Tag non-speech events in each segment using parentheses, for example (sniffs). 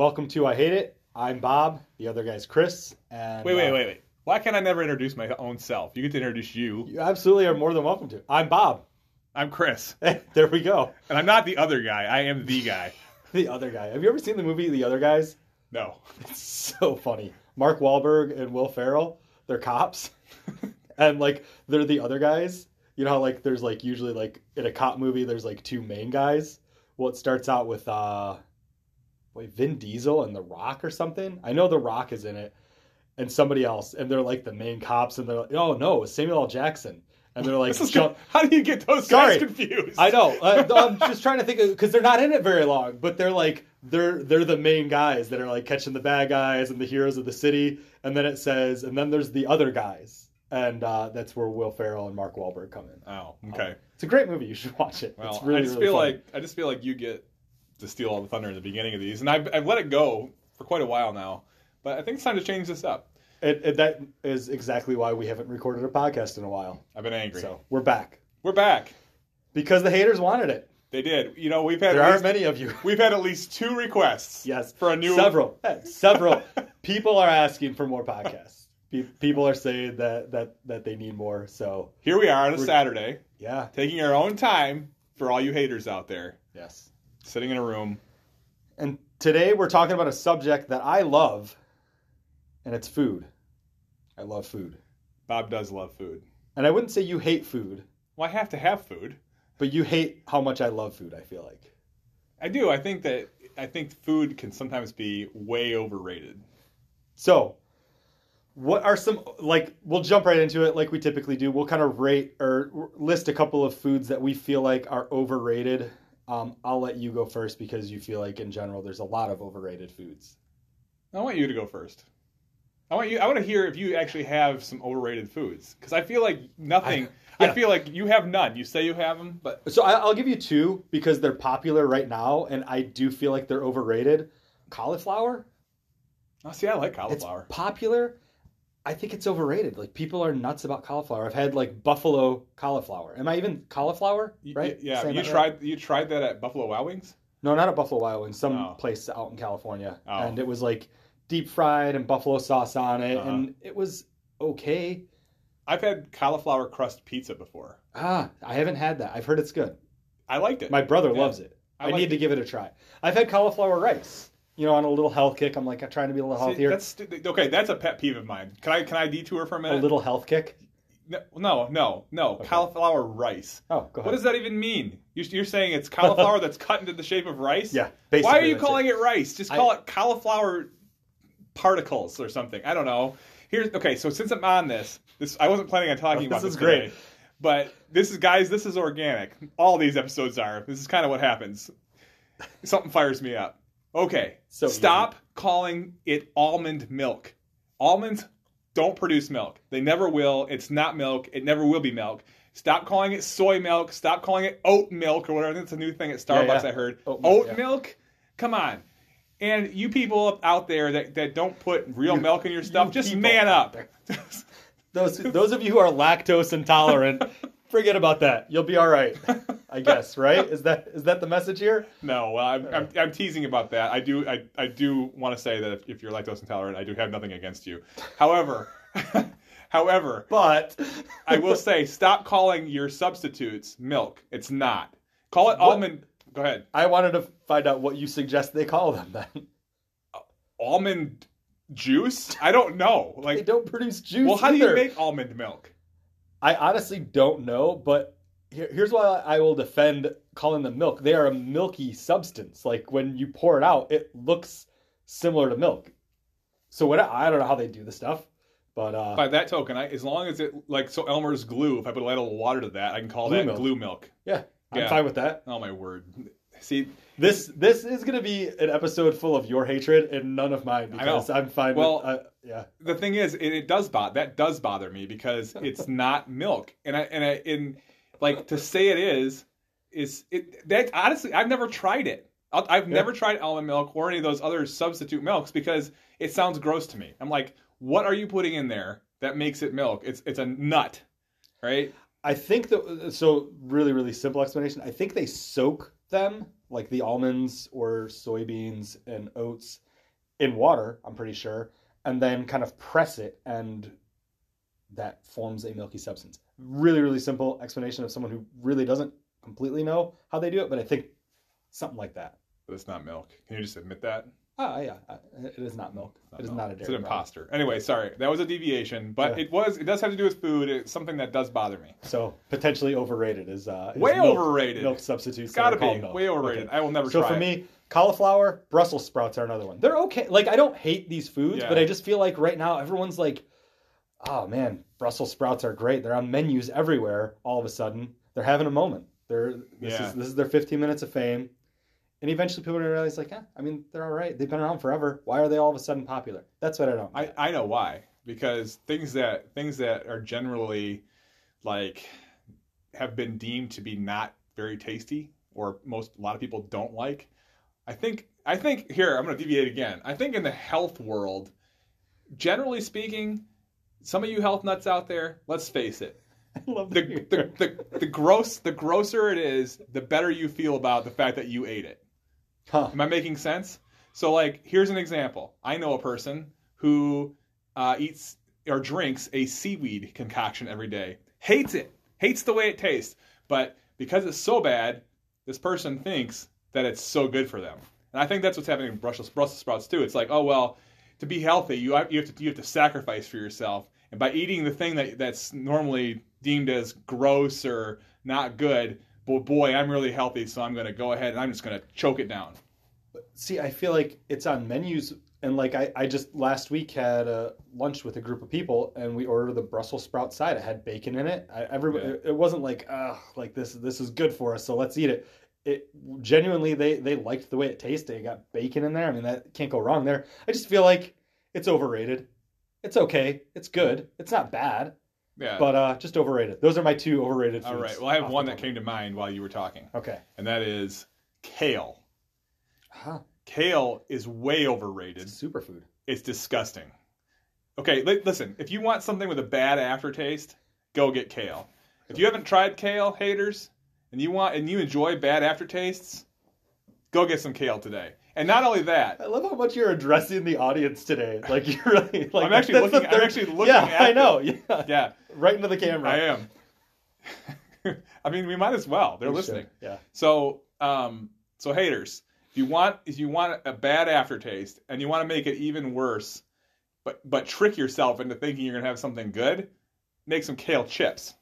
Welcome to I Hate It. I'm Bob. The other guy's Chris. And Wait, wait, uh, wait, wait. Why can't I never introduce my own self? You get to introduce you. You absolutely are more than welcome to. I'm Bob. I'm Chris, (laughs) there we go. and I'm not the other guy. I am the guy. (laughs) The other guy. Have you ever seen the movie The Other Guys? No. It's so funny. Mark Wahlberg and Will Ferrell, they're cops. (laughs) and like they're the other guys. You know how like there's like usually like in a cop movie there's like two main guys. Well, it starts out with uh wait, Vin Diesel and The Rock or something. I know The Rock is in it and somebody else and they're like the main cops and they're like, "Oh no, it's Samuel L. Jackson." And they're like (laughs) jump- How do you get those Sorry. guys confused? I know. (laughs) Uh, I'm just trying to think because they're not in it very long, but they're like they're they're the main guys that are like catching the bad guys and the heroes of the city. And then it says, and then there's the other guys, and uh, that's where Will Ferrell and Mark Wahlberg come in. Oh, okay. It's a great movie. You should watch it. Well, it's really, I just really feel fun. like I just feel like you get to steal all the thunder in the beginning of these, and I've, I've let it go for quite a while now. But I think it's time to change this up. it, it, that is exactly why we haven't recorded a podcast in a while. I've been angry. So we're back We're back. because the haters wanted it. They did. You know, we've had There aren't least, many of you. we've had at least two requests. Yes, For a new several, several (laughs) people are asking for more podcasts. People are saying that that that they need more. So Here we are on a Saturday, yeah, taking our own time for all you haters out there, yes. Sitting in a room. And today we're talking about a subject that I love, and it's food. I love food. Bob does love food. And I wouldn't say you hate food, Well, I have to have food. but you hate how much I love food, I feel like. I do. I think that I think food can sometimes be way overrated. So, what are some, like, we'll jump right into it like we typically do. We'll kind of rate or list a couple of foods that we feel like are overrated. Um, I'll let you go first because you feel like, in general, there's a lot of overrated foods. I want you to go first. I want you. I want to hear if you actually have some overrated foods because I feel like nothing. I, yeah. feel like you have none. You say you have them, but So I, I'll give you two because they're popular right now, and I do feel like they're overrated. Cauliflower, oh, see, I like it's cauliflower. popular. I think it's overrated. Like people are nuts about cauliflower. I've had like buffalo cauliflower. Am I even cauliflower? Right? Yeah. Saying You tried. right? You tried that at Buffalo Wild Wings. No, not at Buffalo Wild Wings. Some Oh. place out in California, Oh. and it was like deep fried and buffalo sauce on it, Uh-huh. and it was okay. I've had cauliflower crust pizza before. Ah, I haven't had that. I've heard it's good. I liked it. My brother Yeah. loves it. I I, need to give it a try. I've had cauliflower rice. You know, on a little health kick. I'm like, I'm trying to be a little See, healthier. that's okay. That's a pet peeve of mine. Can I can I detour for a minute? a little health kick. No, no, no, no. Cauliflower rice. Oh, go ahead. What does that even mean? You're, you're saying it's cauliflower (laughs) that's cut into the shape of rice? Yeah, Why are you calling it. it. rice? Just I- call it cauliflower particles or something. I don't know. Here's okay. So since I'm on this, this I wasn't planning on talking about this this is great. but this is guys. This is organic. All these episodes are. This is kind of what happens. Something fires me up. Okay, So stop calling it almond milk. Almonds don't produce milk. They never will. It's not milk. It never will be milk. Stop calling it soy milk. Stop calling it oat milk or whatever. That's a new thing at Starbucks yeah. I heard. Oat Oat, milk, yeah. milk? Come on. And you people out there that, that don't put real milk in your stuff, you just man up. (laughs) Those those of you who are lactose intolerant, (laughs) forget about that. You'll be all right. (laughs) I guess, right? Is that is that the message here? no, well, I'm, I'm, I'm teasing about that. I do I, I do want to say that if, if you're lactose intolerant, I do have nothing against you. However, (laughs) however, But I will say, stop calling your substitutes milk. It's not. Call it What? almond. Go ahead. I wanted to find out what you suggest they call them then. Almond juice? I don't know. Like they don't produce juice. well, how do either. you make almond milk? I honestly don't know, but here, here's why I will defend calling them milk. They are a milky substance. Like when you pour it out, it looks similar to milk. So what I don't know how they do the stuff, but uh, By that token, I, as long as it like so Elmer's glue, if I put a little water to that, I can call Glue that milk. glue milk. yeah, I'm fine with that. Oh my word! See, This this is gonna be an episode full of your hatred and none of mine because I'm fine. Well- with, uh, yeah, the thing is, it, it does bother that does bother me because (laughs) it's not milk, and I and I in like to say it is is it that honestly I've never tried it. I'll- I've Yeah. never tried almond milk or any of those other substitute milks because it sounds gross to me. I'm like, what are you putting in there that makes it milk? It's it's a nut, right? I think that so really really simple explanation. I think they soak them like the almonds or soybeans and oats. in water, I'm pretty sure, and then kind of press it, and that forms a milky substance. Really, really simple explanation of someone who really doesn't completely know how they do it, but I think something like that. But it's not milk. Can you just admit that? Ah, yeah, it is not milk. Not it is milk. not a dairy. It's an product. imposter. Anyway, sorry. That was a deviation, but Yeah. it was it does have to do with food. It's something that does bother me. So potentially overrated is uh, is Way milk- overrated. Milk substitutes. It's gotta be milk. way overrated. Okay. I will never So try for it. me, cauliflower, Brussels sprouts are another one. They're okay. Like I don't hate these foods, Yeah. but I just feel like right now everyone's like, oh man, Brussels sprouts are great. They're on menus everywhere. All of a sudden, they're having a moment. They're this Yeah. is this is their 15 minutes of fame, and eventually people are gonna realize like, yeah, I mean they're all right. They've been around forever. Why are they all of a sudden popular? That's what I don't. I, I know why. Because things that things that are generally like have been deemed to be not very tasty or most a lot of people don't like. I think I think here I'm going to deviate again. I think in the health world, generally speaking, some of you health nuts out there, let's face it, (laughs) I love the the, the, the gross the grosser it is, the better you feel about the fact that you ate it. huh. Am I making sense? So, like, here's an example. I know a person who uh, eats or drinks a seaweed concoction every day. Hates it. Hates the way it tastes. But because it's so bad, this person thinks that it's so good for them. And I think that's what's happening in Brussels, Brussels sprouts too. It's like, oh well, to be healthy, you have, you have to you have to sacrifice for yourself. And by eating the thing that that's normally deemed as gross or not good, but boy, I'm really healthy, so I'm going to go ahead and I'm just going to choke it down. See, I feel like it's on menus, and like I, I just last week had a lunch with a group of people, and we ordered the Brussels sprout side. It had bacon in it. I, everybody, Yeah. it, it wasn't like, ah, like this, this is good for us, so let's eat it. It genuinely, they they liked the way it tasted. It got bacon in there. I mean, that can't go wrong there. I just feel like it's overrated. It's okay. It's good. It's not bad, Yeah. but uh, just overrated. Those are my two overrated foods. All right. Well, I have one that came to mind while you were talking, Okay. and that is kale. Huh. Kale is way overrated. It's superfood. It's disgusting. Okay, li- listen. If you want something with a bad aftertaste, go get kale. If you haven't tried kale, haters, and you want and you enjoy bad aftertastes, go get some kale today. And not only that, I love how much you're addressing the audience today. (laughs) Like you're really like I'm actually looking- I'm actually looking Yeah, at I know. Yeah. yeah, Right into the camera. I am. (laughs) I mean, we might as well. They're We listening. should, Yeah. So, um, so haters, if you want, if you want a bad aftertaste and you want to make it even worse, but but trick yourself into thinking you're gonna have something good, make some kale chips.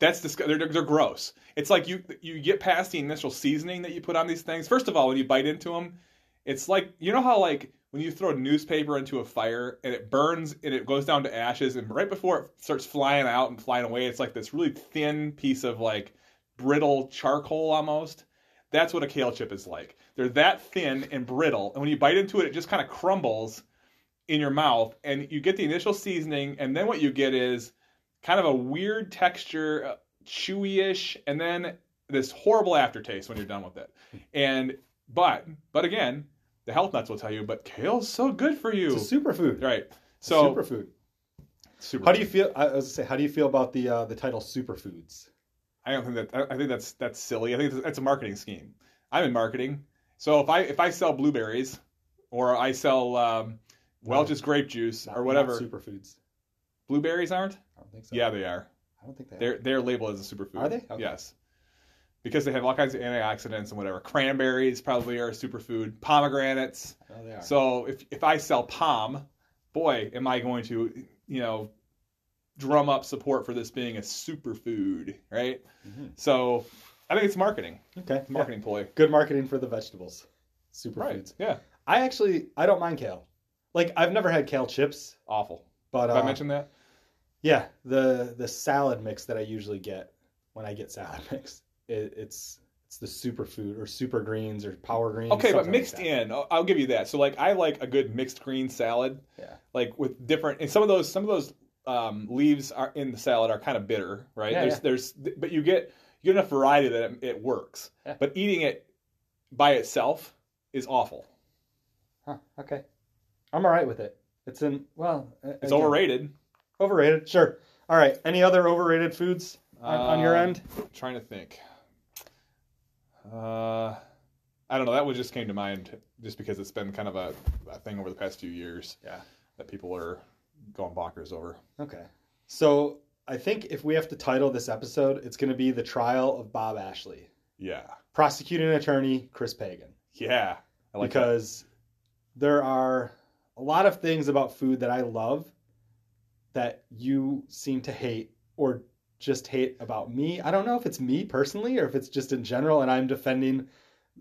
That's disg- they're, they're gross. It's like you you get past the initial seasoning that you put on these things. First of all, when you bite into them, it's like you know how like when you throw a newspaper into a fire and it burns and it goes down to ashes and right before it starts flying out and flying away, it's like this really thin piece of like brittle charcoal almost. That's what a kale chip is like. They're that thin and brittle, and when you bite into it, it just kind of crumbles in your mouth, and you get the initial seasoning, and then what you get is kind of a weird texture, uh, chewy-ish, and then this horrible aftertaste when you're done with it. (laughs) And but but again, the health nuts will tell you, but kale's so good for you, It's a superfood. right? So superfood. super How do you feel? I was gonna say, how do you feel about the uh, the title superfoods? I don't think that. I I think that's that's silly. I think that's, that's a marketing scheme. I'm in marketing, so if I if I sell blueberries, or I sell um, Welch's grape juice Not- or whatever, superfoods. blueberries aren't. I don't think so. Yeah, they are. I don't think they. They're they're labeled as a superfood. Are they? Okay. Yes. Because they have all kinds of antioxidants and whatever. Cranberries probably are a superfood. Pomegranates. Oh, they are. So if if I sell palm, boy, am I going to you know drum up support for this being a superfood, right? Mhm. So I think it's marketing. okay. It's marketing ploy. Good marketing for the vegetables. Superfoods. Right. Yeah. I actually I don't mind kale. Like I've never had kale chips, Awful. but uh, I mentioned that? Yeah, the the salad mix that I usually get when I get salad (laughs) mix, it, it's it's the superfood or super greens or power greens. Okay, but something like mixed in, I'll- I'll give you that. So like I like a good mixed green salad. Yeah. Like with different and some of those some of those um, leaves are in the salad are kind of bitter, right? Yeah, there's yeah. there's but you get you get enough variety that it, it works. Yeah. But eating it by itself is awful. Huh, okay. I'm all right with it. It's in well. It's overrated. Overrated, sure. All right. Any other overrated foods on, on your Um, end? trying to think. Uh, I don't know. That one just came to mind just because it's been kind of a, a thing over the past few years Yeah. that people are going bonkers over. Okay. So I think if we have to title this episode, it's going to be the trial of Bob Ashley, Yeah. prosecuting attorney Chris Pagan, Yeah. I like that. because there are a lot of things about food that I love that you seem to hate or just hate about me. I don't know if it's me personally or if it's just in general, and I'm defending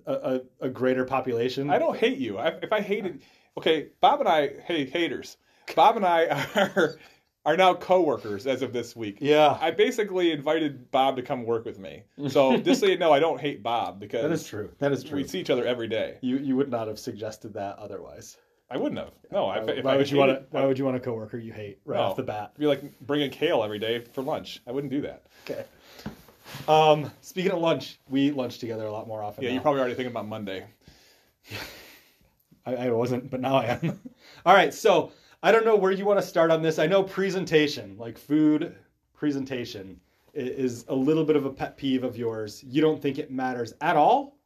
a, a, a greater population. I don't hate you. I, if I hated, okay, Bob and I, hey haters, Bob and I are are now coworkers as of this week. Yeah, I basically invited Bob to come work with me. So just so you know, I don't hate Bob because (laughs) that is true. That is true. we see each other every day. You you would not have suggested that otherwise. I wouldn't have. No, I, why, if why I would you want to? Why would you want a coworker you hate right No. off the bat? Be like bringing kale every day for lunch. I wouldn't do that. Okay. Um, speaking of lunch, we eat lunch together a lot more often. Yeah, now. you're probably already thinking about Monday. (laughs) I, I wasn't, but now I am. (laughs) All right, so I don't know where you want to start on this. I know presentation, like food presentation, is a little bit of a pet peeve of yours. You don't think it matters at all?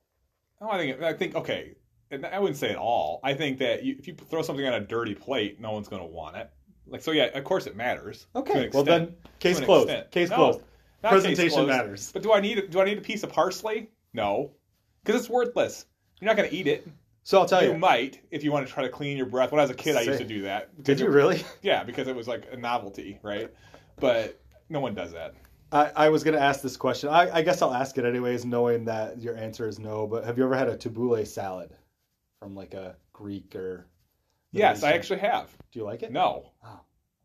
No, I think I think okay. And I wouldn't say at all. I think that you, if you throw something on a dirty plate, no one's going to want it. Like so, yeah. Of course, it matters. Okay, well then, case closed. extent. Case No, closed. Not case Presentation closed. matters. But do I need do I need a piece of parsley? No, because it's worthless. You're not going to eat it. So I'll tell You you. might if you want to try to clean your breath. When I was a kid, I used to do that. Did you it- really? (laughs) Yeah, because it was like a novelty, right? But no one does that. I, I was going to ask this question. I, I guess I'll ask it anyways, knowing that your answer is no. But have you ever had a tabbouleh salad from like a Greek or? Yes, I actually have. Do you like it? No, Oh,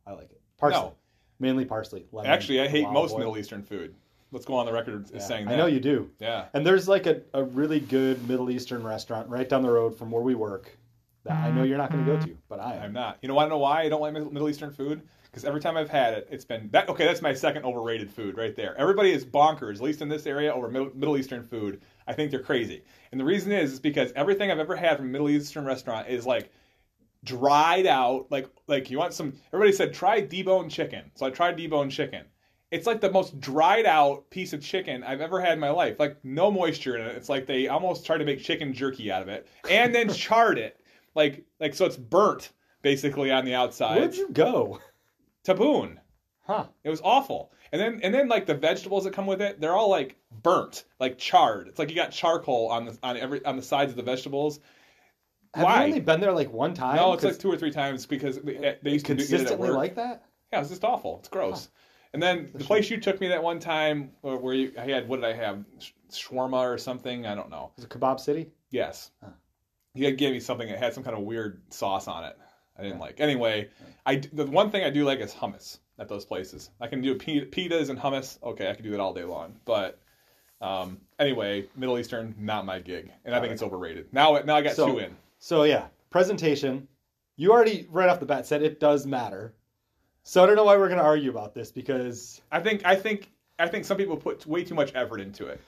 I like it. Parsley, No. mainly parsley. Lemon, actually, I hate most oil. Middle Eastern food. Let's go on the record as Yeah, saying that. I know you do. Yeah. And there's like a, a really good Middle Eastern restaurant right down the road from where we work that I know you're not going to go to, but I am. I'm not. You know, want to know why I don't like Middle Eastern food? Because every time I've had it, it's been that. Okay, that's my second overrated food right there. Everybody is bonkers, at least in this area, over Middle, Middle Eastern food. I think they're crazy, and the reason is is because everything I've ever had from a Middle Eastern restaurant is like dried out. Like like you want some. Everybody said try deboned chicken, so I tried deboned chicken. It's like the most dried out piece of chicken I've ever had in my life. Like no moisture in it. It's like they almost tried to make chicken jerky out of it, and then (laughs) charred it. Like like so it's burnt basically on the outside. Where'd you go? Taboon. Huh. It was awful. And then and then like the vegetables that come with it, they're all like burnt, like charred. It's like you got charcoal on the on every on the sides of the vegetables. Have Why? you only been there like one time? No, it's like two or three times because they, they used to do it at consistently work. like that. Yeah, it's just awful. It's gross. And then the place you took me that one time, where where you, I had what did I have, Sh- shawarma or something? I don't know. Was it Kebab City? Yes, Huh. you had gave me something that had some kind of weird sauce on it. I didn't like. Anyway, I the one thing I do like is hummus at those places. I can do pi- pitas and hummus. Okay, I can do that all day long. But um, anyway, Middle Eastern not my gig, and I think it's overrated. Now now I got So- two in. So yeah, presentation. You already right off the bat said it does matter. So I don't know why we're going to argue about this because I think I think I think some people put way too much effort into it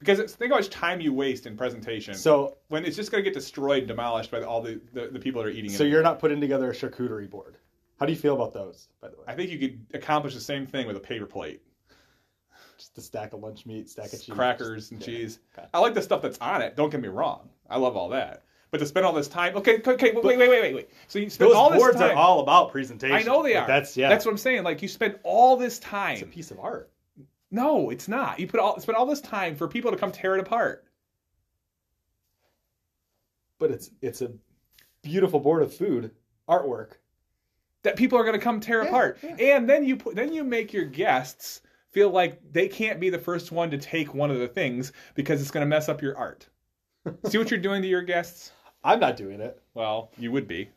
because it's, think how much time you waste in presentation. so when it's just going to get destroyed, demolished by all the, the, the people that are eating it. so you're not putting together a charcuterie board. How do you feel about those, by the way? I think you could accomplish the same thing with a paper plate, Just a stack of lunch meat, stack of cheese, crackers and yeah. cheese. Okay. I like the stuff that's on it. Don't get me wrong. I love all that. But to spend all this time, okay, okay, wait, wait, wait, wait, wait. So you spend Those all this boards time. are all about presentation. I know they are. That's yeah. That's what I'm saying. Like you spend all this time. it's a piece of art. No, it's not. You put all spend all this time for people to come tear it apart. But it's it's a beautiful board of food artwork. that people are going to come tear Yeah, apart. yeah. And then you put, then you make your guests feel like they can't be the first one to take one of the things because it's going to mess up your art. See what you're doing to your guests? I'm not doing it. Well, you would be.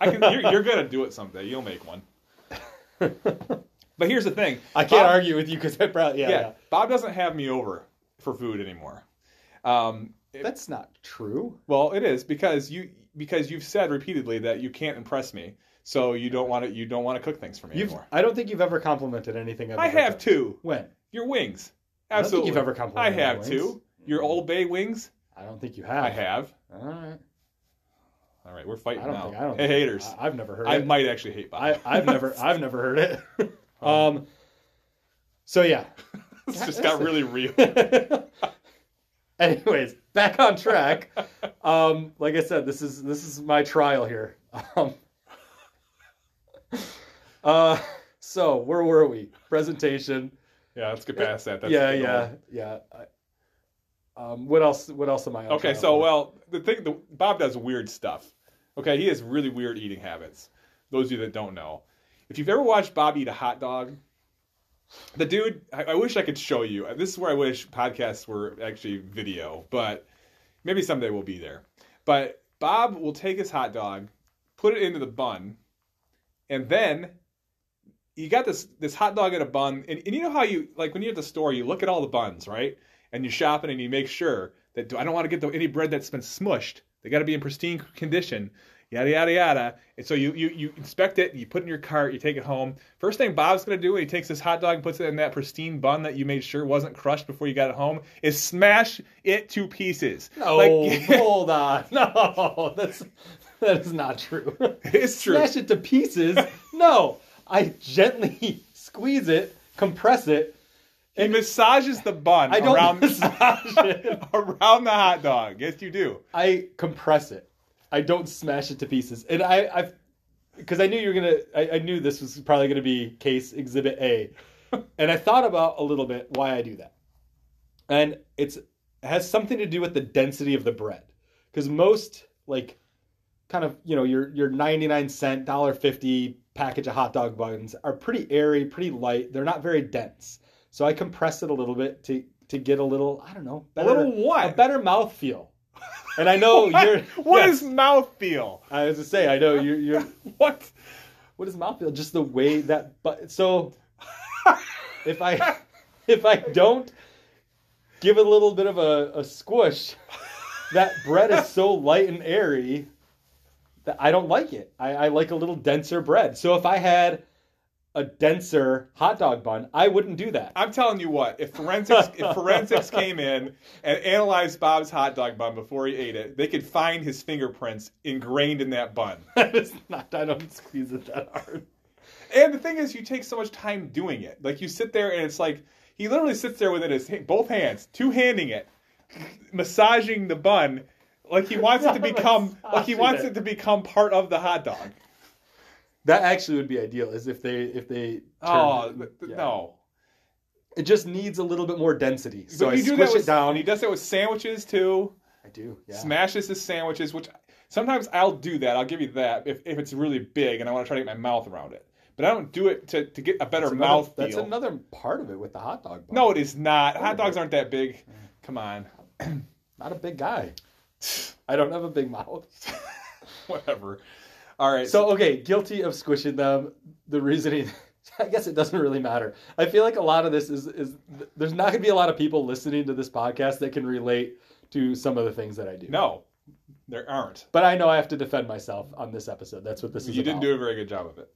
I can. You're, you're going to do it someday. You'll make one. (laughs) But here's the thing. I can't Bob- argue with you because I probably yeah, Yeah, yeah. Bob doesn't have me over for food anymore. Um, it- That's not true. well, it is because you because you've said repeatedly that you can't impress me, so you don't want to you don't want to cook things for me You've anymore. I don't think you've ever complimented anything I've I have done. too. When? Your wings. I don't think Absolutely. you've ever complimented. I have too. Your Old Bay wings. I don't think you have. I have. All right. All right, we're fighting I don't now. think I don't. hey, think- haters. I, have never heard. I it. I might actually hate Bob. I I've never I've never heard it. (laughs) um. So yeah. (laughs) this just got really real. (laughs) Anyways, back on track. Um, like I said, this is this is my trial here. Um, (laughs) uh, so where were we? Presentation. Yeah, let's get past that. That's yeah, yeah, goal. yeah. Um, what else? What else am I? on Okay, so for? well, the thing, the, Bob does weird stuff. Okay, he has really weird eating habits. Those of you that don't know, if you've ever watched Bob eat a hot dog, the dude, I, I wish I could show you. Uh, this is where I wish podcasts were actually video, but maybe someday we'll be there. But Bob will take his hot dog, put it into the bun, and then you got this this hot dog in a bun, and, and you know how you like when you're at the store, you look at all the buns, right? And you shop it and you make sure that I don't want to get the, any bread that's been smushed. They got to be in pristine condition. Yada yada yada. And so you, you you inspect it, you put it in your cart, you take it home. First thing Bob's gonna do when he takes this hot dog and puts it in that pristine bun that you made sure wasn't crushed before you got it home is smash it to pieces. no, Like, (laughs) hold on, (laughs) no, that's that is not true. it's true. Smash it to pieces. No, I gently (laughs) squeeze it, compress it. He massages the bun I don't around massage it. around the hot dog. Yes, you do. I compress it. I don't smash it to pieces. And I, I've, because I knew you were gonna. I, I knew this was probably gonna be case exhibit A, (laughs) and I thought about a little bit why I do that, and it's it has something to do with the density of the bread, because most like, kind of you know your your ninety nine cent dollar fifty package of hot dog buns are pretty airy, pretty light. They're not very dense, so I compress it a little bit to to get a little I don't know A little what? a better mouth feel. And I know (laughs) What? you're. What yes. is mouth feel? I was to say, I know you're. you're (laughs) What? what is mouthfeel? Just the way that. But so, (laughs) if I, if I don't give it a little bit of a, a squish, that bread is so light and airy that I don't like it. I, I like a little denser bread. So if I had a denser hot dog bun, I wouldn't do that. I'm telling you what, if forensics if (laughs) forensics came in and analyzed Bob's hot dog bun before he ate it, they could find his fingerprints ingrained in that bun. (laughs) That is not. I don't squeeze it that hard. And the thing is, you take so much time doing it. Like you sit there and it's like he literally sits there with it his both hands, two handing it, massaging the bun, like he wants it to (laughs) become like he wants it. it to become part of the hot dog. That actually would be ideal. Is if they if they. Oh turned- th- th- yeah. no! It just needs a little bit more density. So but I you do squish that with, it down. He does that with sandwiches too. I do. Yeah. Smashes his sandwiches, which sometimes I'll do that. I'll give you that if, if it's really big and I want to try to get my mouth around it. But I don't do it to, to get a better That's another- mouth That's feel. another part of it with the hot dog. Bun. No, it is not. Hot dogs aren't that big. Mm. Come on. (clears throat) not a big guy. (sniffs) I don't have a big mouth. (laughs) Whatever. All right. So okay, guilty of squishing them. The reasoning, (laughs) I guess it doesn't really matter. I feel like a lot of this is is there's not going to be a lot of people listening to this podcast that can relate to some of the things that I do. no, there aren't. But I know I have to defend myself on this episode. That's what this is You about. didn't do a very good job of it.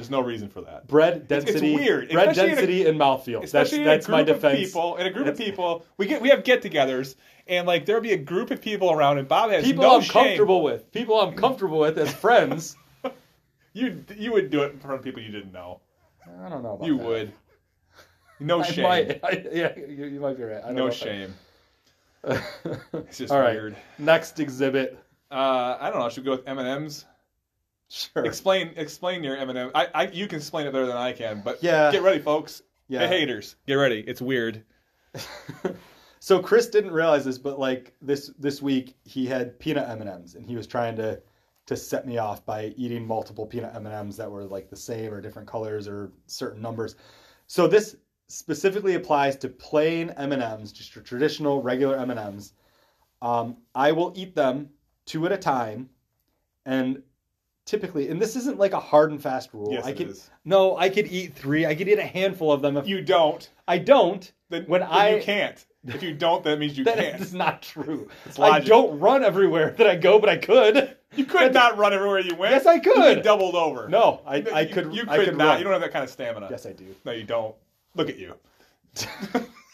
There's no reason for that. bread it's density, weird, bread especially in a- density, and mouthfeel. That's that's my defense. people. In a group of people, we get we have get-togethers, and like there'll be a group of people around, and Bob has People no I'm shame. comfortable with. People I'm comfortable with as friends. (laughs) You you would do it in front of people you didn't know. I don't know. About You that. would. No I shame. might- I- yeah, you, you might be right. I don't know no shame. (laughs) It's just All right. weird. Next exhibit. Uh, I don't know. Should we go with M and M's? Sure. Explain explain your M and m I, I you can explain it better than I can. But Yeah. get ready, folks. Yeah. Hey, haters, get ready. It's weird. (laughs) so Chris didn't realize this, but like this this week he had peanut M and M's, and he was trying to to set me off by eating multiple peanut M and M's that were like the same or different colors or certain numbers. So this specifically applies to plain M and M's, just your traditional regular M and M's. Um, I will eat them two at a time, and typically, and this isn't like a hard and fast rule. Yes, I it could is. no, I could eat three. I could eat a handful of them if You don't. I don't. Then, When then I- you can't. If you don't, that means you (laughs) That can't. is not true. It's I don't run everywhere that I go, but I could. You could not run everywhere you went. Yes, I could. be doubled over. No, I, You- I could. You could, could not. run. You don't have that kind of stamina. Yes, I do. No, you don't. Look at you. (laughs)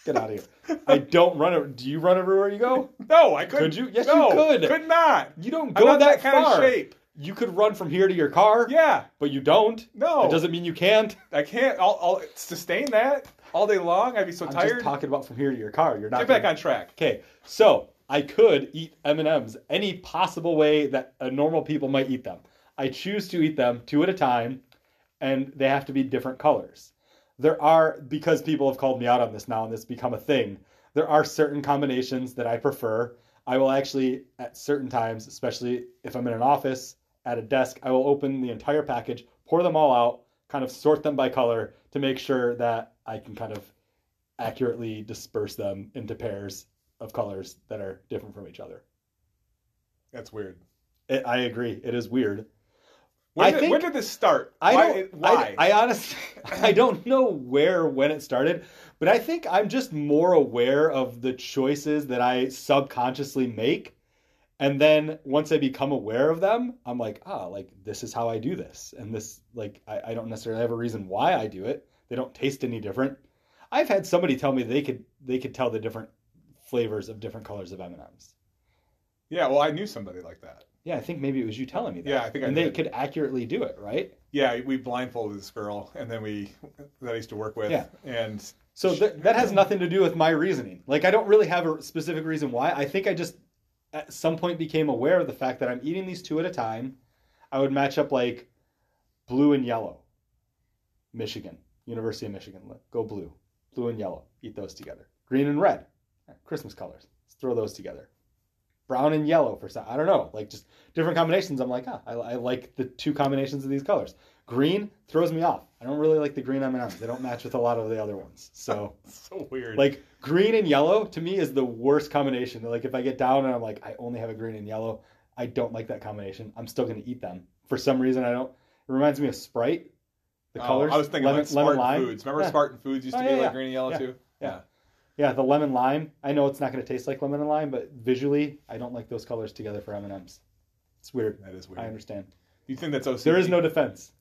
Get out of here. I don't run. Do you run everywhere you go? (laughs) No, I couldn't. Could you? Yes, no, you could. Could not. You don't go that, that kind far. of shape. You could run from here to your car. Yeah. but you don't. No. It doesn't mean you can't. I can't. I'll, I'll sustain that. all day long. I'd be so I'm tired. just talking about from here to your car. You're not Get back gonna- on track. Okay, so I could eat M and M's any possible way that a normal people might eat them. I choose to eat them two at a time, and they have to be different colors. There are because people have called me out on this now, and this become a thing. There are certain combinations that I prefer. I will actually, at certain times, especially if I'm in an office at a desk, I will open the entire package, pour them all out, kind of sort them by color to make sure that I can kind of accurately disperse them into pairs of colors that are different from each other. That's weird. It, I agree. It is weird. When, I did, think- when did this start? I why? don't. why? I, I honestly, (laughs) I don't know where when it started, but I think I'm just more aware of the choices that I subconsciously make, and then once I become aware of them, I'm like, ah, like this is how I do this, and this, like, I, I don't necessarily have a reason why I do it. They don't taste any different. I've had somebody tell me they could they could tell the different flavors of different colors of M and M's. yeah, well, I knew somebody like that. Yeah, I think maybe it was you telling me that. Yeah, I think I and they did. could accurately do it, right? Yeah, we blindfolded this girl, and then we that I used to work with, Yeah. and So th- that has nothing to do with my reasoning. Like I don't really have a specific reason why. I think I just at some point became aware of the fact that I'm eating these two at a time. I would match up like blue and yellow. Michigan, University of Michigan, go blue, blue and yellow. Eat those together. Green and red, Christmas colors. Let's throw those together. Brown and yellow for some. I don't know, like just different combinations. I'm like, ah, I, I like the two combinations of these colors. Green throws me off. I don't really like the green M&Ms. They don't match with a lot of the other ones. So (laughs) so weird. like green and yellow to me is the worst combination. Like if I get down and I'm like I only have a green and yellow, I don't like that combination. I'm still going to eat them. For some reason I don't. It reminds me of Sprite. The Oh, colors. I was thinking lemon, like Spartan lemon lime. Foods. Remember Yeah. Spartan Foods used to Oh, be like yeah. green and yellow Yeah. too. Yeah. Yeah, the lemon lime. I know it's not going to taste like lemon and lime, but visually, I don't like those colors together for M and M's. It's weird. that is weird. I understand. Do you think that's OCD? There is no defense.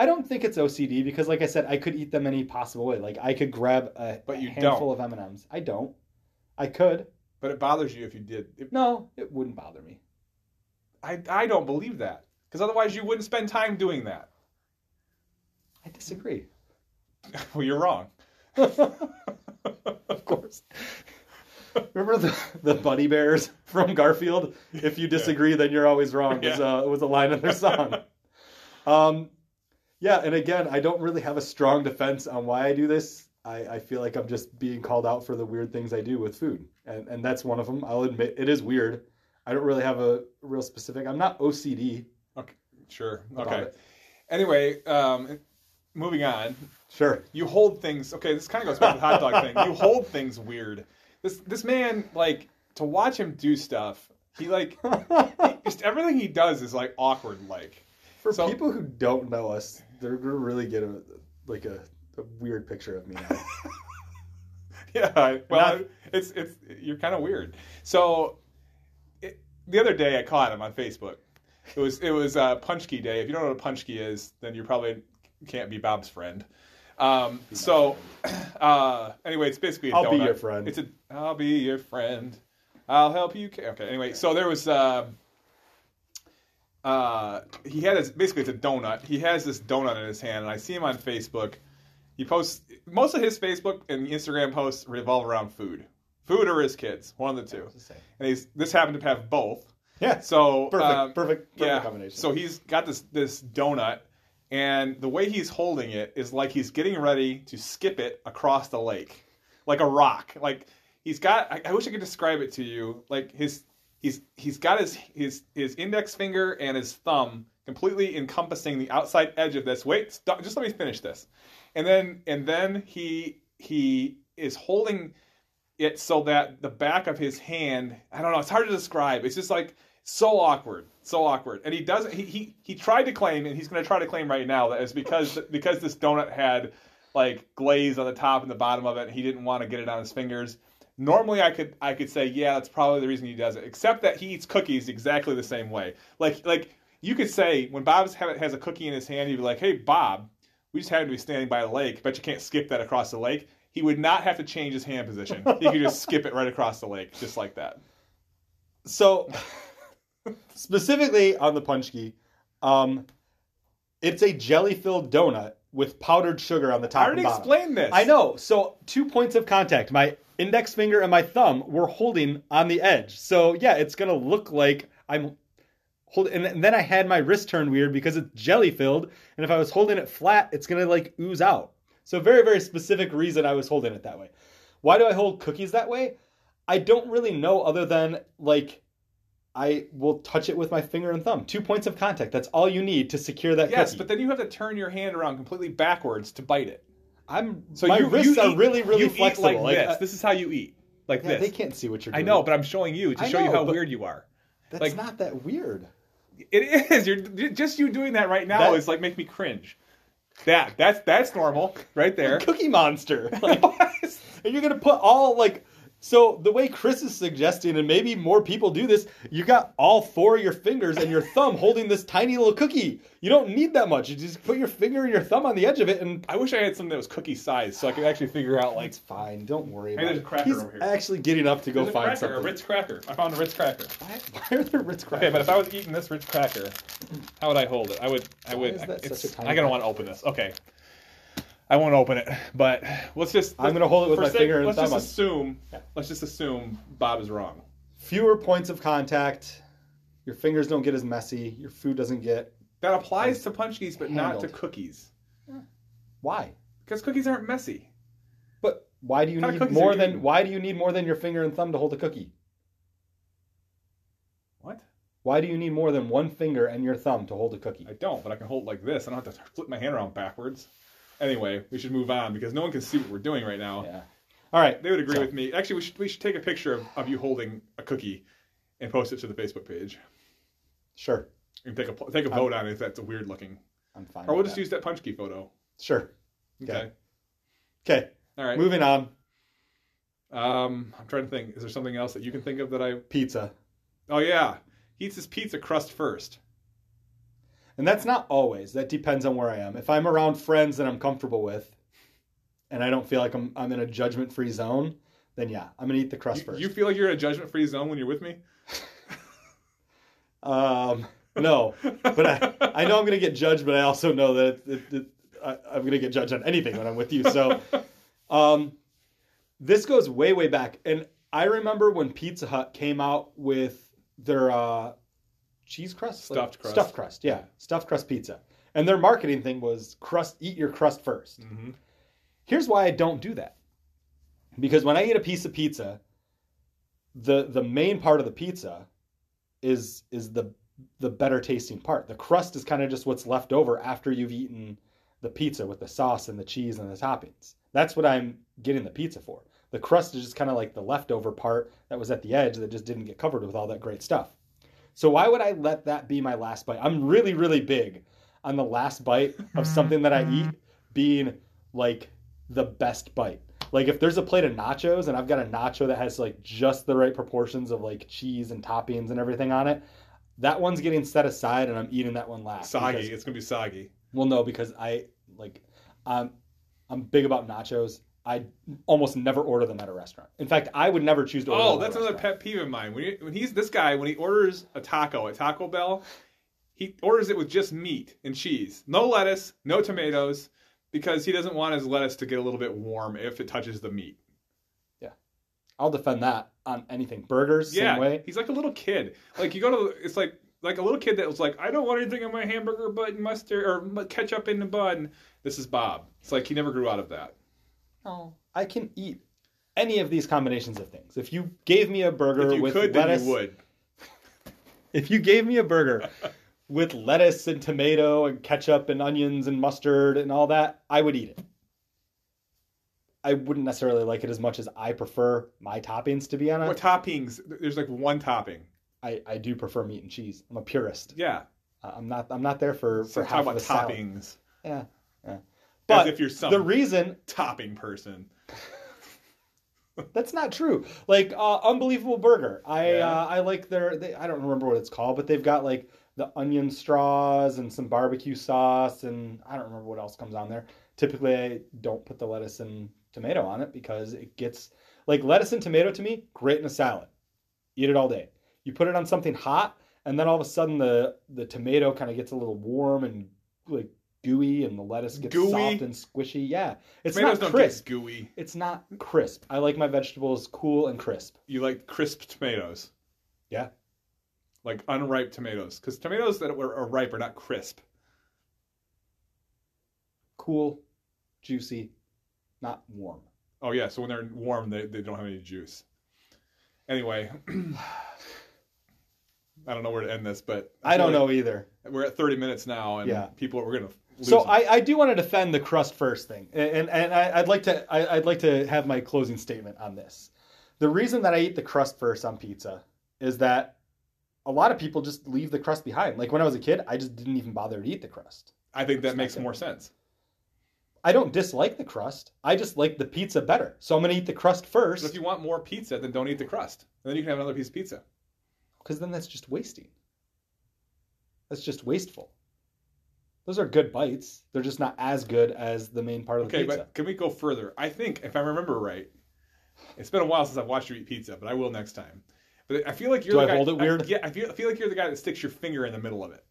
I don't think it's OCD because, like I said, I could eat them any possible way. Like I could grab a But you handful of M and M's. I don't. I could. but it bothers you if you did. It- No, it wouldn't bother me. I I don't believe that because otherwise you wouldn't spend time doing that. I disagree. (laughs) well, you're wrong. of course. Remember the, the Buddy Bears from Garfield? If you disagree, then you're always wrong. Was Yeah. a was a line in their song. Um, yeah, and again, I don't really have a strong defense on why I do this. I, I feel like I'm just being called out for the weird things I do with food, and and that's one of them. I'll admit it is weird. I don't really have a real specific. I'm not OCD. Okay, sure. Okay. it. Anyway, um, moving on. Sure. You hold things. Okay, this kind of goes back to the hot dog thing. You hold things weird. This this man like to watch him do stuff. He like (laughs) just everything he does is like awkward. Like For So- people who don't know us, they're gonna really get a like a, a weird picture of me now. (laughs) yeah. I- Well, Not- it's it's you're kind of weird. So it, the other day I caught him on Facebook. It was it was uh, Day. If you don't know what a is, then you probably can't be Bob's friend. Um, so (clears throat) uh, anyway, it's basically a I'll be your friend. It's a I'll be your friend. I'll help you. Okay. Anyway, so there was. Uh, uh, he had his basically it's a donut. He has this donut in his hand, and I see him on Facebook. He posts most of his Facebook and Instagram posts revolve around food, food or his kids, one of the two. And he's this happened to have both. Yeah. So Perfect. um, perfect. Perfect yeah. combination. So he's got this this donut, and the way he's holding it is like he's getting ready to skip it across the lake, like a rock. Like he's got. I, I wish I could describe it to you. Like his he's he's got his his his index finger and his thumb completely encompassing the outside edge of this. Wait, stop, just let me finish this, and then and then he he is holding it so that the back of his hand i don't know it's hard to describe. It's just like so awkward so awkward. And he doesn't he he, he tried to claim and he's going to try to claim right now that it's because because this donut had like glaze on the top and the bottom of it and he didn't want to get it on his fingers normally i could i could say yeah that's probably the reason he does it except that he eats cookies exactly the same way like like you could say when bob has a cookie in his hand you'd be like hey bob we just happen to be standing by a lake but you can't skip that across the lake he would not have to change his hand position. He could just skip it right across the lake, just like that. So, (laughs) specifically on the pączki, um, it's a jelly-filled donut with powdered sugar on the top I already explained this. I know. So two points of contact. My index finger and my thumb were holding on the edge. So yeah, it's gonna look like I'm holding. And then I had my wrist turn weird because it's jelly filled. And if I was holding it flat, it's gonna like ooze out. So very very specific reason I was holding it that way. Why do I hold cookies that way? I don't really know other than like I will touch it with my finger and thumb. Two points of contact. That's all you need to secure that Yes, cookie. but then you have to turn your hand around completely backwards to bite it. I'm So my you, wrists you are eat- really really flexible. like, this. uh, this is how you eat, like yeah, this. they can't see what you're doing. I know, but I'm showing you to I show you how weird you are. that's like- not that weird. It is. You're just you doing that right now That- is like make me cringe. That that's that's normal right (laughs) there. Cookie Monster. (laughs) Like, (laughs) and you're gonna put all like. So the way Chris is suggesting, and maybe more people do this, you got all four of your fingers and your thumb holding this tiny little cookie. You don't need that much. You just put your finger and your thumb on the edge of it, and I wish I had something that was cookie size so I could actually figure out like it's fine. Don't worry Hey, about there's it. a cracker He's over here. actually getting up to go There's a find cracker, something. a Ritz cracker. I found a Ritz cracker. (laughs) Why, why are there Ritz crackers? Okay, but if I was eating this Ritz cracker, how would I hold it? I would. I Why would. is that it's, such a tiny I gotta want to open this. Okay. I won't open it, but let's just. I'm gonna hold it with my sake- finger and Let's thumb just on- assume. Yeah. Let's just assume Bob is wrong. fewer points of contact. Your fingers don't get as messy. Your food doesn't get. That applies to punchkies, but not to Handled. cookies, Why? because cookies aren't messy. But why do you What kind of need more you than eating? why do you need more than your finger and thumb to hold a cookie? What? Why do you need more than one finger and your thumb to hold a cookie? I don't, but I can hold it like this. I don't have to flip my hand around backwards. Anyway, we should move on because no one can see what we're doing right now. Yeah. All right. They would agree So- with me. Actually, we should we should take a picture of, of you holding a cookie and post it to the Facebook page. Sure. And take a take a vote on it if that's a weird looking. I'm fine. Or we'll just that. use that pączki photo. Sure. Okay. Okay. Okay. All right. Moving on. Um, I'm trying to think. Is there something else that you can think of that I? Pizza. Oh yeah, he eats his pizza crust first. And that's not always. That depends on where I am. If I'm around friends that I'm comfortable with and I don't feel like I'm I'm in a judgment free zone, then yeah, I'm gonna eat the crust You, first. you feel like you're in a judgment free zone when you're with me? (laughs) Um, no, but I, I know I'm going to get judged, but I also know that it, it, I, I'm going to get judged on anything when I'm with you. So, (laughs) um, this goes way, way back. And I remember when Pizza Hut came out with their uh, cheese crust? Stuffed crust. Stuffed crust, yeah. Stuffed crust pizza. And their marketing thing was crust, eat your crust 1st Mhm. Here's why I don't do that. Because when I eat a piece of pizza, the the main part of the pizza is is the the better tasting part. The crust is kind of just what's left over after you've eaten the pizza with the sauce and the cheese and the toppings. That's what I'm getting the pizza for. The crust is just kind of like the leftover part that was at the edge that just didn't get covered with all that great stuff. So why would I let that be my last bite? I'm really really big on the last bite of mm-hmm. something that I mm-hmm. eat being like the best bite. Like if there's a plate of nachos and I've got a nacho that has like just the right proportions of like cheese and toppings and everything on it, that one's getting set aside and I'm eating that one last. Soggy. because- It's gonna be soggy. well, no, because I like I'm I'm big about nachos. I almost never order them at a restaurant. In fact, I would never choose to order. Oh, that's another pet peeve of mine. When, he, when he's this guy, when he orders a taco at Taco Bell, he orders it with just meat and cheese, no lettuce, no tomatoes, because he doesn't want his lettuce to get a little bit warm if it touches the meat. Yeah, I'll defend that on anything. Burgers, yeah, same way. he's like a little kid. Like you go to, it's like like a little kid that was like, I don't want anything on my hamburger but mustard or ketchup in the bun. This is Bob. It's like he never grew out of that. No, I can eat any of these combinations of things. If you gave me a burger If you with could, lettuce, then you would. (laughs) if you gave me a burger with lettuce and tomato and ketchup and onions and mustard and all that, I would eat it. I wouldn't necessarily like it as much as I prefer my toppings to be on it. What toppings? There's like one topping. I, I do prefer meat and cheese. I'm a purist. Yeah. Uh, I'm not I'm not there for So for talk half about of a salad. toppings. Yeah, yeah. As But if you're some the reason topping person. (laughs) That's not true. Like uh, unbelievable burger. I Yeah. uh, I like their. They, I don't remember what it's called, but they've got like the onion straws and some barbecue sauce, and I don't remember what else comes on there. Typically, I don't put the lettuce and tomato on it because it gets like lettuce and tomato to me great in a salad. Eat it all day. You put it on something hot, and then all of a sudden the the tomato kind of gets a little warm and like gooey and the lettuce gets Gooey? soft and squishy. Yeah, it's Tomatoes not don't crisp. get gooey. It's not crisp. I like my vegetables cool and crisp. You like crisp tomatoes, Yeah, like unripe tomatoes, because tomatoes that are, ripe are not crisp. cool, juicy, not warm. Oh yeah, so when they're warm, they, they don't have any juice. Anyway, (sighs) I don't know where to end this, but I don't feel know either. We're at 30 minutes now, and Yeah. people we're gonna. So. I, I do want to defend the crust first thing, and and, I, I'd like to I, I'd like to have my closing statement on this. The reason that I eat the crust first on pizza is that a lot of people just leave the crust behind. Like when I was a kid, I just didn't even bother to eat the crust. I think that makes more sense. I don't dislike the crust. I just like the pizza better. So I'm gonna eat the crust But first if you want more pizza, then don't eat the crust. And then you can have another piece of pizza. because then that's just wasting. That's just wasteful. Those are good bites. They're just not as good as the main part of the pizza. Okay, but can we go further? I think if I remember right, it's been a while since I've watched you eat pizza, but I will next time. But I feel like you're Do the I guy, hold it weird? yeah, I feel, I feel like you're the guy that sticks your finger in the middle of it.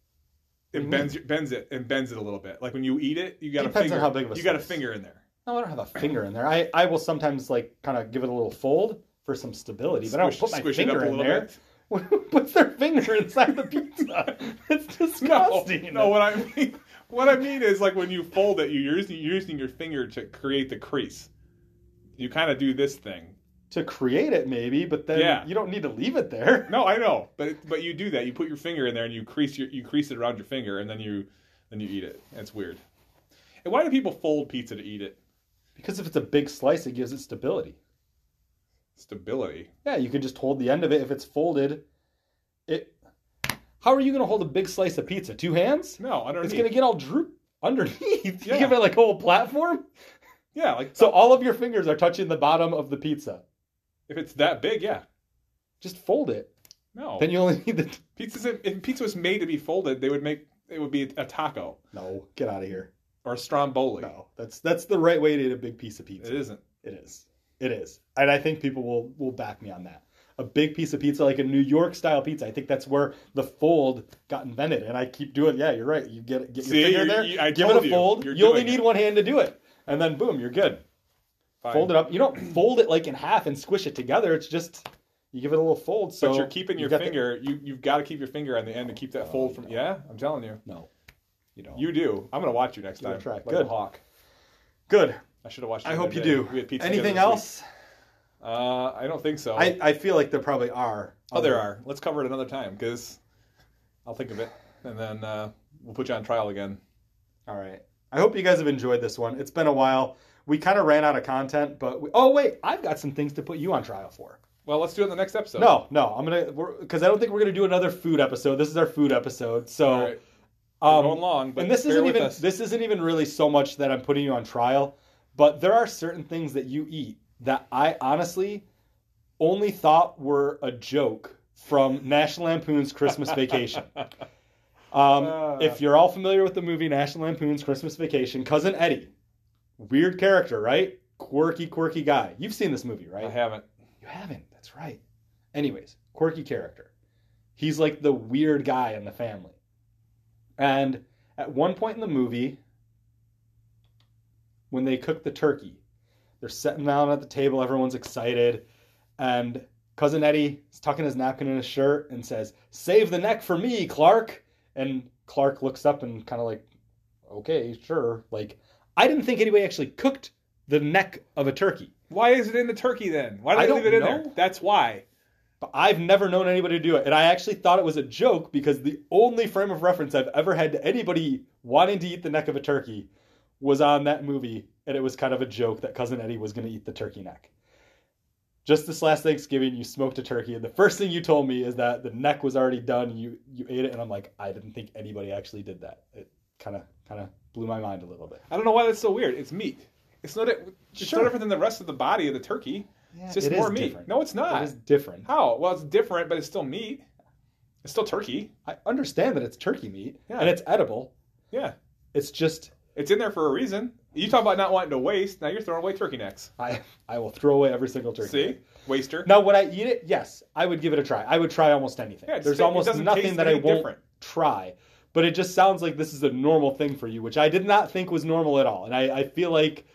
It Mhm. bends bends it and bends it a little bit. Like when you eat it, you got Depends a on how big of a you got a finger in there. No, I don't have a finger in there. I, I will sometimes like kind of give it a little fold for some stability, but I don't put my squish finger in there. bit. (laughs) Who puts their finger inside the pizza? (laughs) It's disgusting. No, no. What I mean, what I mean is like when you fold it, you're using you're using your finger to create the crease. You kind of do this thing. to create it, maybe, but then Yeah. you don't need to leave it there. (laughs) No, I know, but but you do that. You put your finger in there and you crease your you crease it around your finger, and then you then you eat it. It's weird. And why do people fold pizza to eat it? Because if it's a big slice, it gives it stability. Stability. Yeah, you can just hold the end of it. If it's folded, it. How are you going to hold a big slice of pizza? Two hands? No, underneath. It's going to get all droop underneath. Yeah. You give it like a whole platform. yeah, like So uh, all of your fingers are touching the bottom of the pizza. if it's that big, yeah. Just fold it. No, Then you only need the. (laughs) pizza's if pizza was made to be folded, they would make it would be a taco No, get out of here. or a stromboli. No, that's that's the right way to eat a big piece of pizza. It isn't. It is. It is. And I think people will will back me on that. A big piece of pizza, like a New York style pizza. I think that's where the fold got invented. And I keep doing. Yeah, you're right. You get get See, your finger there. you- I give it a fold. You're You only need it. one hand to do it, and then boom, you're good. Fine. Fold it up. You don't fold it like in half and squish it together. It's just you give it a little fold. So But you're keeping you your got the- finger. You you've got to keep your finger on the end to keep that Oh, fold from. no. Yeah, I'm telling you. no, you don't. You do. I'm gonna watch you next a time. try. Like Good. hawk. good. I should have watched. You. I hope you day. do. We had pizza Anything else? week. Uh, I don't think so. I, I feel like there probably are. oh, there are. Let's cover it another time because I'll think of it, and then uh, we'll put you on trial again. All right. I hope you guys have enjoyed this one. It's been a while. We kind of ran out of content, but we, oh wait, I've got some things to put you on trial for. Well, let's do it in the next episode. No, no, I'm gonna because I don't think we're gonna do another food episode. This is our food episode, so right. Um, going long, but and this isn't even us. this isn't even really so much that I'm putting you on trial, but there are certain things that you eat that I honestly only thought were a joke from National Lampoon's Christmas Vacation. (laughs) Um, Uh. if you're all familiar with the movie National Lampoon's Christmas Vacation, cousin Eddie, weird character, right? Quirky, quirky guy. You've seen this movie, right? I haven't. You haven't. That's right. Anyways, quirky character. He's like the weird guy in the family. And at one point in the movie, when they cook the turkey, they're sitting down at the table, everyone's excited, and cousin Eddie is tucking his napkin in his shirt and says, Save the neck for me, Clark. And Clark looks up and kind of like, okay, sure. Like, I didn't think anybody actually cooked the neck of a turkey. Why is it in the turkey then? Why do I they leave it in there? That's why. But I've never known anybody to do it. And I actually thought it was a joke because the only frame of reference I've ever had to anybody wanting to eat the neck of a turkey was on that movie. And it was kind of a joke that Cousin Eddie was going to eat the turkey neck. Just this last Thanksgiving, you smoked a turkey. And the first thing you told me is that the neck was already done. You, you ate it. And I'm like, I didn't think anybody actually did that. It kind of kind of blew my mind a little bit. I don't know why that's so weird. It's meat. It's no, di- it's Sure. no different than the rest of the body of the turkey. Yeah, it's just it is more meat. different. No, it's not. It is different. How? Well, it's different, but it's still meat. It's still turkey. I understand that it's turkey meat Yeah. and it's edible. Yeah. It's just It's in there for a reason. You talk about not wanting to waste. Now you're throwing away turkey necks. I I will throw away every single turkey. See? Waster. Now, would I eat it? Yes, I would give it a try. I would try almost anything. Yeah, There's almost nothing that I won't different. try. but it just sounds like this is a normal thing for you, which I did not think was normal at all. And I, I feel like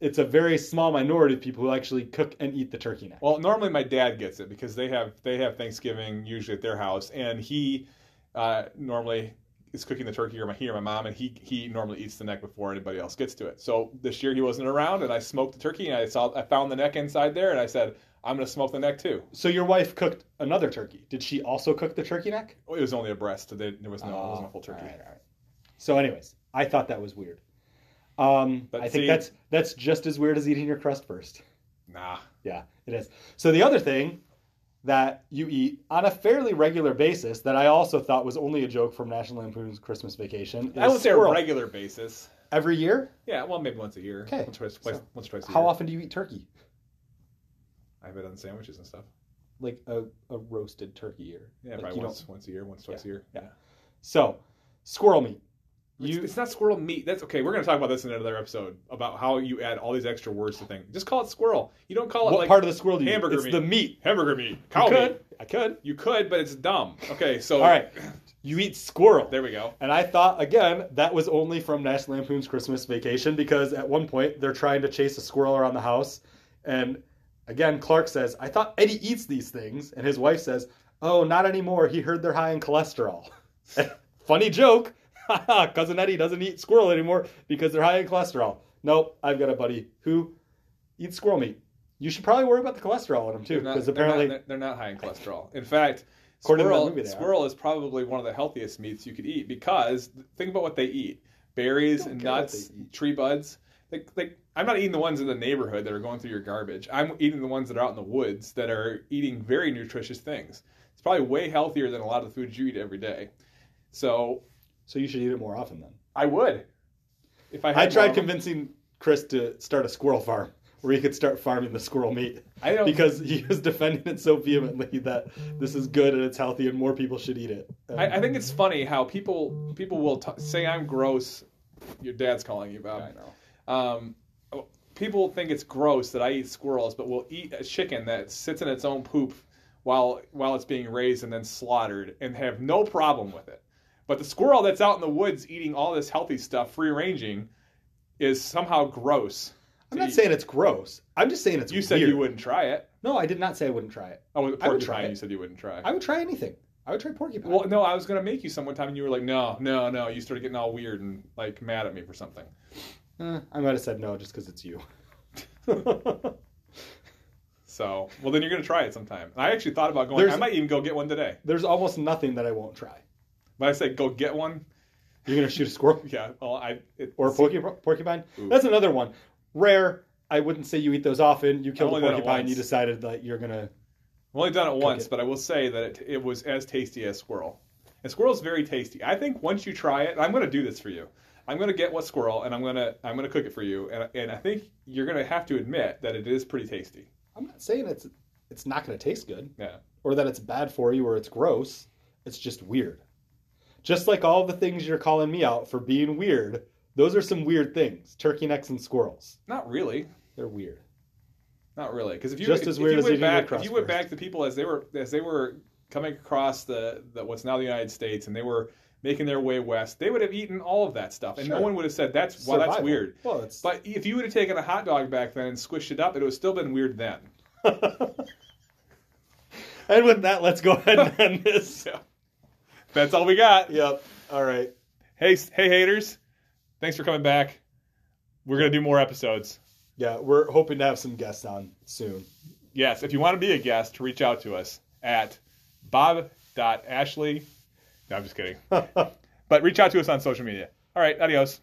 it's a very small minority of people who actually cook and eat the turkey neck. Well, normally my dad gets it because they have they have Thanksgiving usually at their house, and he uh, normally is cooking the turkey, or my he or my mom, and he he normally eats the neck before anybody else gets to it. So this year he wasn't around, and I smoked the turkey, and I saw I found the neck inside there, and I said I'm going to smoke the neck too. So your wife cooked another turkey. Did she also cook the turkey neck? It was only a breast. So there was no it wasn't a full turkey. All right, all right. So, anyways, I thought that was weird. Um, I think see- that's that's just as weird as eating your crust first. Nah. Yeah, it is. So the other thing that you eat on a fairly regular basis that I also thought was only a joke from National Lampoon's Christmas Vacation is I would say a regular basis. every year. Yeah, well, maybe once a year. Okay. Once, twice, twice, So, once, twice a year. How often do you eat turkey? I have it on sandwiches and stuff. Like a, a roasted turkey or Yeah, like probably once, don't- once a year, once, twice Yeah, a year. yeah. So, squirrel meat. It's, You it's not squirrel meat. That's okay. We're going to talk about this in another episode about how you add all these extra words to things. Just call it squirrel. You don't call it what like part of the squirrel do you hamburger eat? It's meat. the meat. hamburger meat, You could. meat. I could. You could, but it's dumb. Okay, so All right. You eat squirrel. there we go. And I thought again that was only from National Lampoon's Christmas Vacation because at one point they're trying to chase a squirrel around the house, and again Clark says, "I thought Eddie eats these things," and his wife says, "Oh, not anymore. He heard they're high in cholesterol." (laughs) Funny joke. (laughs) Cousin Eddie doesn't eat squirrel anymore because they're high in cholesterol. Nope, I've got a buddy who eats squirrel meat. You should probably worry about the cholesterol in them too, They're because they're apparently not, they're not high in cholesterol. In fact, According to that squirrel, squirrel is probably one of the healthiest meats you could eat because think about what they eat: berries and nuts, tree buds. Like, like I'm not eating the ones in the neighborhood that are going through your garbage. I'm eating the ones that are out in the woods that are eating very nutritious things. It's probably way healthier than a lot of the foods you eat every day. So so you should eat it more often then. I would. If I I tried more convincing Chris to start a squirrel farm where he could start farming the squirrel meat I don't because he was defending it so vehemently that this is good and it's healthy and more people should eat it. Um, I, I think it's funny how people people will t- say I'm gross. Your dad's calling you, Bob. I know. Um, people think it's gross that I eat squirrels, but will eat a chicken that sits in its own poop while while it's being raised and then slaughtered, and have no problem with it. But the squirrel that's out in the woods eating all this healthy stuff, free ranging, is somehow gross. I'm not eat. saying it's gross. I'm just saying it's you said weird. you wouldn't try it. No, I did not say I wouldn't try it. Oh, I would try it. you said you wouldn't try. I would try anything. I would try porcupine. Well, no, I was gonna make you some one time, and you were like, "No, no, no." You started getting all weird and like mad at me for something. Eh, I might have said no just because it's you. (laughs) So, well, then you're gonna try it sometime. I actually thought about going. There's- I might even go get one today. There's almost nothing that I won't try. I said go get one. You're gonna shoot a squirrel (laughs) Yeah. Well, I it, or a porcu- porcupine? Ooh. That's another one. Rare. I wouldn't say you eat those often. You killed a only done it porcupine. You decided that you're gonna. I've only done it once, it. but I will say that it, it was as tasty as squirrel. And squirrel's very tasty. I think once you try it, I'm gonna do this for you. I'm gonna get what squirrel, and I'm gonna I'm gonna cook it for you, and and I think you're gonna have to admit that it is pretty tasty. I'm not saying it's it's not gonna taste good. Yeah. or that it's bad for you or it's gross. It's just weird. Just like all the things you're calling me out for being weird, those are some weird things. Turkey necks and squirrels. Not really. They're weird. Not really, because if you Just if, as weird you as went back, if you went back to people as they were as they were coming across the, the what's now the United States, and they were making their way west, they would have eaten all of that stuff, and no one would have said that's well, that's weird. Well, it's But if you would have taken a hot dog back then and squished it up, it would have still been weird then. (laughs) and with that, let's go ahead and end this. (laughs) That's all we got. Yep. All right. Hey, hey, haters! Thanks for coming back. We're gonna do more episodes. Yeah, we're hoping to have some guests on soon. Yes, if you want to be a guest, reach out to us at bob.ashley. No, I'm just kidding. (laughs) But reach out to us on social media. All right, adios.